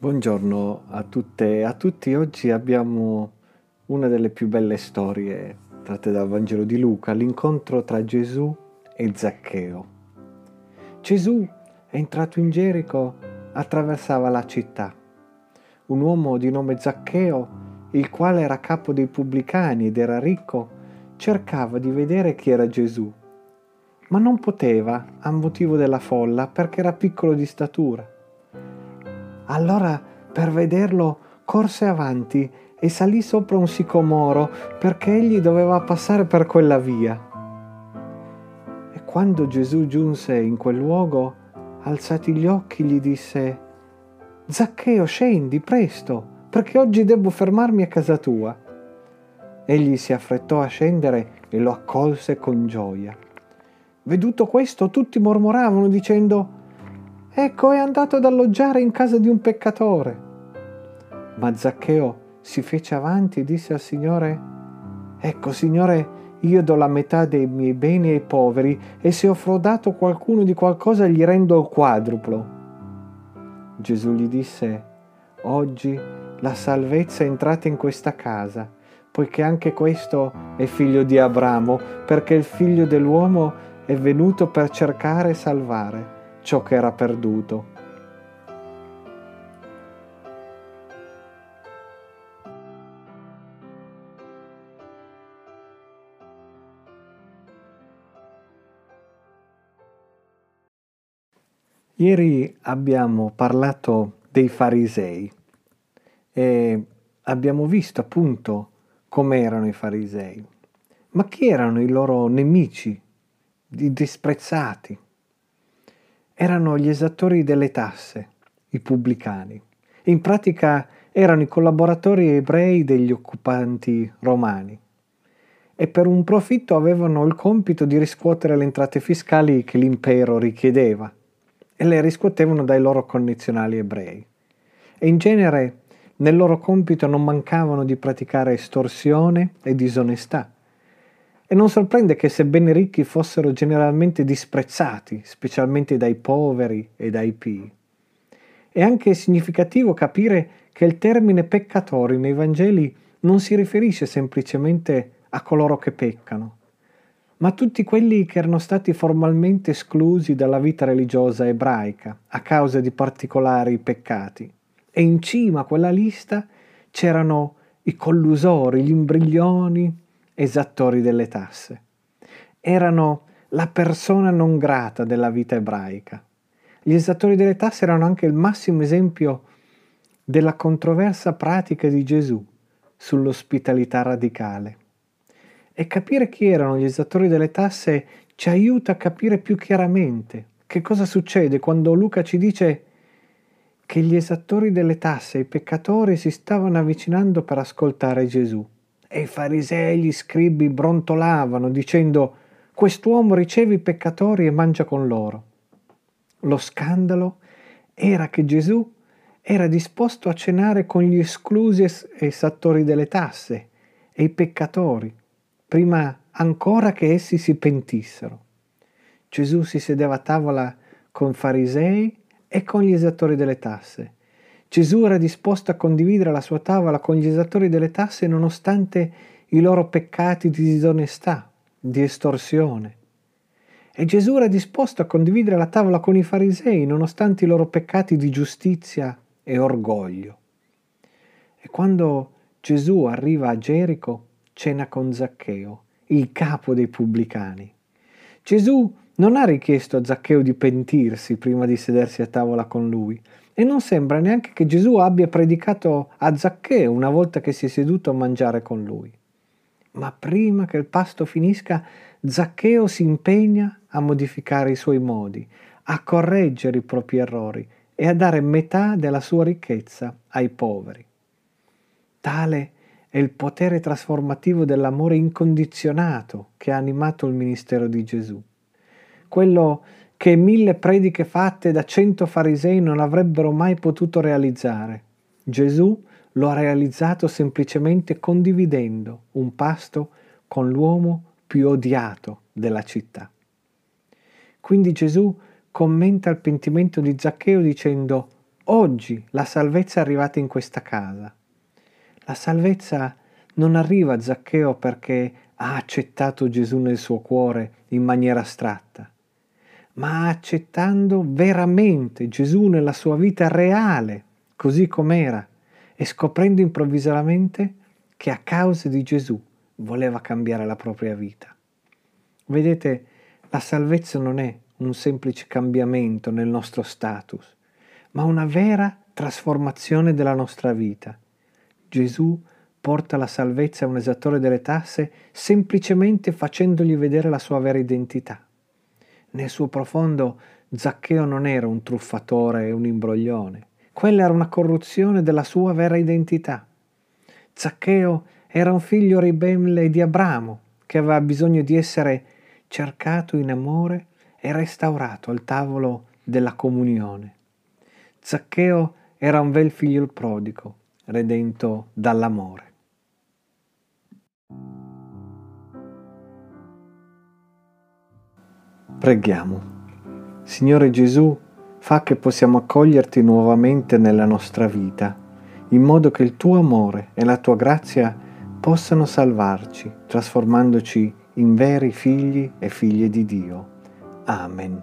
Buongiorno a tutte e a tutti. Oggi abbiamo una delle più belle storie tratte dal Vangelo di Luca, l'incontro tra Gesù e Zaccheo. Gesù è entrato in Gerico, attraversava la città. Un uomo di nome Zaccheo, il quale era capo dei pubblicani ed era ricco, cercava di vedere chi era Gesù, ma non poteva a motivo della folla perché era piccolo di statura allora per vederlo corse avanti e salì sopra un sicomoro perché egli doveva passare per quella via. E quando Gesù giunse in quel luogo, alzati gli occhi, gli disse, Zaccheo, scendi presto, perché oggi devo fermarmi a casa tua. Egli si affrettò a scendere e lo accolse con gioia. Veduto questo, tutti mormoravano dicendo, Ecco, è andato ad alloggiare in casa di un peccatore. Ma Zaccheo si fece avanti e disse al Signore, Ecco, Signore, io do la metà dei miei beni ai poveri e se ho frodato qualcuno di qualcosa gli rendo il quadruplo. Gesù gli disse, Oggi la salvezza è entrata in questa casa, poiché anche questo è figlio di Abramo, perché il figlio dell'uomo è venuto per cercare e salvare ciò che era perduto. Ieri abbiamo parlato dei farisei e abbiamo visto appunto come erano i farisei, ma chi erano i loro nemici, i disprezzati erano gli esattori delle tasse, i pubblicani. In pratica erano i collaboratori ebrei degli occupanti romani e per un profitto avevano il compito di riscuotere le entrate fiscali che l'impero richiedeva e le riscuotevano dai loro connazionali ebrei. E in genere nel loro compito non mancavano di praticare estorsione e disonestà e non sorprende che sebbene ricchi fossero generalmente disprezzati, specialmente dai poveri e dai pii. È anche significativo capire che il termine peccatori nei Vangeli non si riferisce semplicemente a coloro che peccano, ma a tutti quelli che erano stati formalmente esclusi dalla vita religiosa ebraica a causa di particolari peccati. E in cima a quella lista c'erano i collusori, gli imbriglioni, esattori delle tasse. Erano la persona non grata della vita ebraica. Gli esattori delle tasse erano anche il massimo esempio della controversa pratica di Gesù sull'ospitalità radicale. E capire chi erano gli esattori delle tasse ci aiuta a capire più chiaramente che cosa succede quando Luca ci dice che gli esattori delle tasse i peccatori si stavano avvicinando per ascoltare Gesù. E i farisei e gli scribi brontolavano dicendo quest'uomo riceve i peccatori e mangia con loro. Lo scandalo era che Gesù era disposto a cenare con gli esclusi e esattori delle tasse e i peccatori, prima ancora che essi si pentissero. Gesù si sedeva a tavola con farisei e con gli esattori delle tasse Gesù era disposto a condividere la sua tavola con gli esattori delle tasse nonostante i loro peccati di disonestà, di estorsione. E Gesù era disposto a condividere la tavola con i farisei nonostante i loro peccati di giustizia e orgoglio. E quando Gesù arriva a Gerico, cena con Zaccheo, il capo dei pubblicani. Gesù non ha richiesto a Zaccheo di pentirsi prima di sedersi a tavola con lui, e non sembra neanche che Gesù abbia predicato a Zaccheo una volta che si è seduto a mangiare con lui. Ma prima che il pasto finisca, Zaccheo si impegna a modificare i suoi modi, a correggere i propri errori e a dare metà della sua ricchezza ai poveri. Tale è il potere trasformativo dell'amore incondizionato che ha animato il ministero di Gesù. Quello che mille prediche fatte da cento farisei non avrebbero mai potuto realizzare. Gesù lo ha realizzato semplicemente condividendo un pasto con l'uomo più odiato della città. Quindi Gesù commenta il pentimento di Zaccheo dicendo oggi la salvezza è arrivata in questa casa. La salvezza non arriva a Zaccheo perché ha accettato Gesù nel suo cuore in maniera astratta, ma accettando veramente Gesù nella sua vita reale, così com'era, e scoprendo improvvisamente che a causa di Gesù voleva cambiare la propria vita. Vedete, la salvezza non è un semplice cambiamento nel nostro status, ma una vera trasformazione della nostra vita. Gesù porta la salvezza a un esattore delle tasse semplicemente facendogli vedere la sua vera identità. Nel suo profondo Zaccheo non era un truffatore e un imbroglione, quella era una corruzione della sua vera identità. Zaccheo era un figlio ribelle di Abramo che aveva bisogno di essere cercato in amore e restaurato al tavolo della comunione. Zaccheo era un bel figlio prodigo, redento dall'amore. Preghiamo. Signore Gesù, fa che possiamo accoglierti nuovamente nella nostra vita, in modo che il tuo amore e la tua grazia possano salvarci, trasformandoci in veri figli e figlie di Dio. Amen.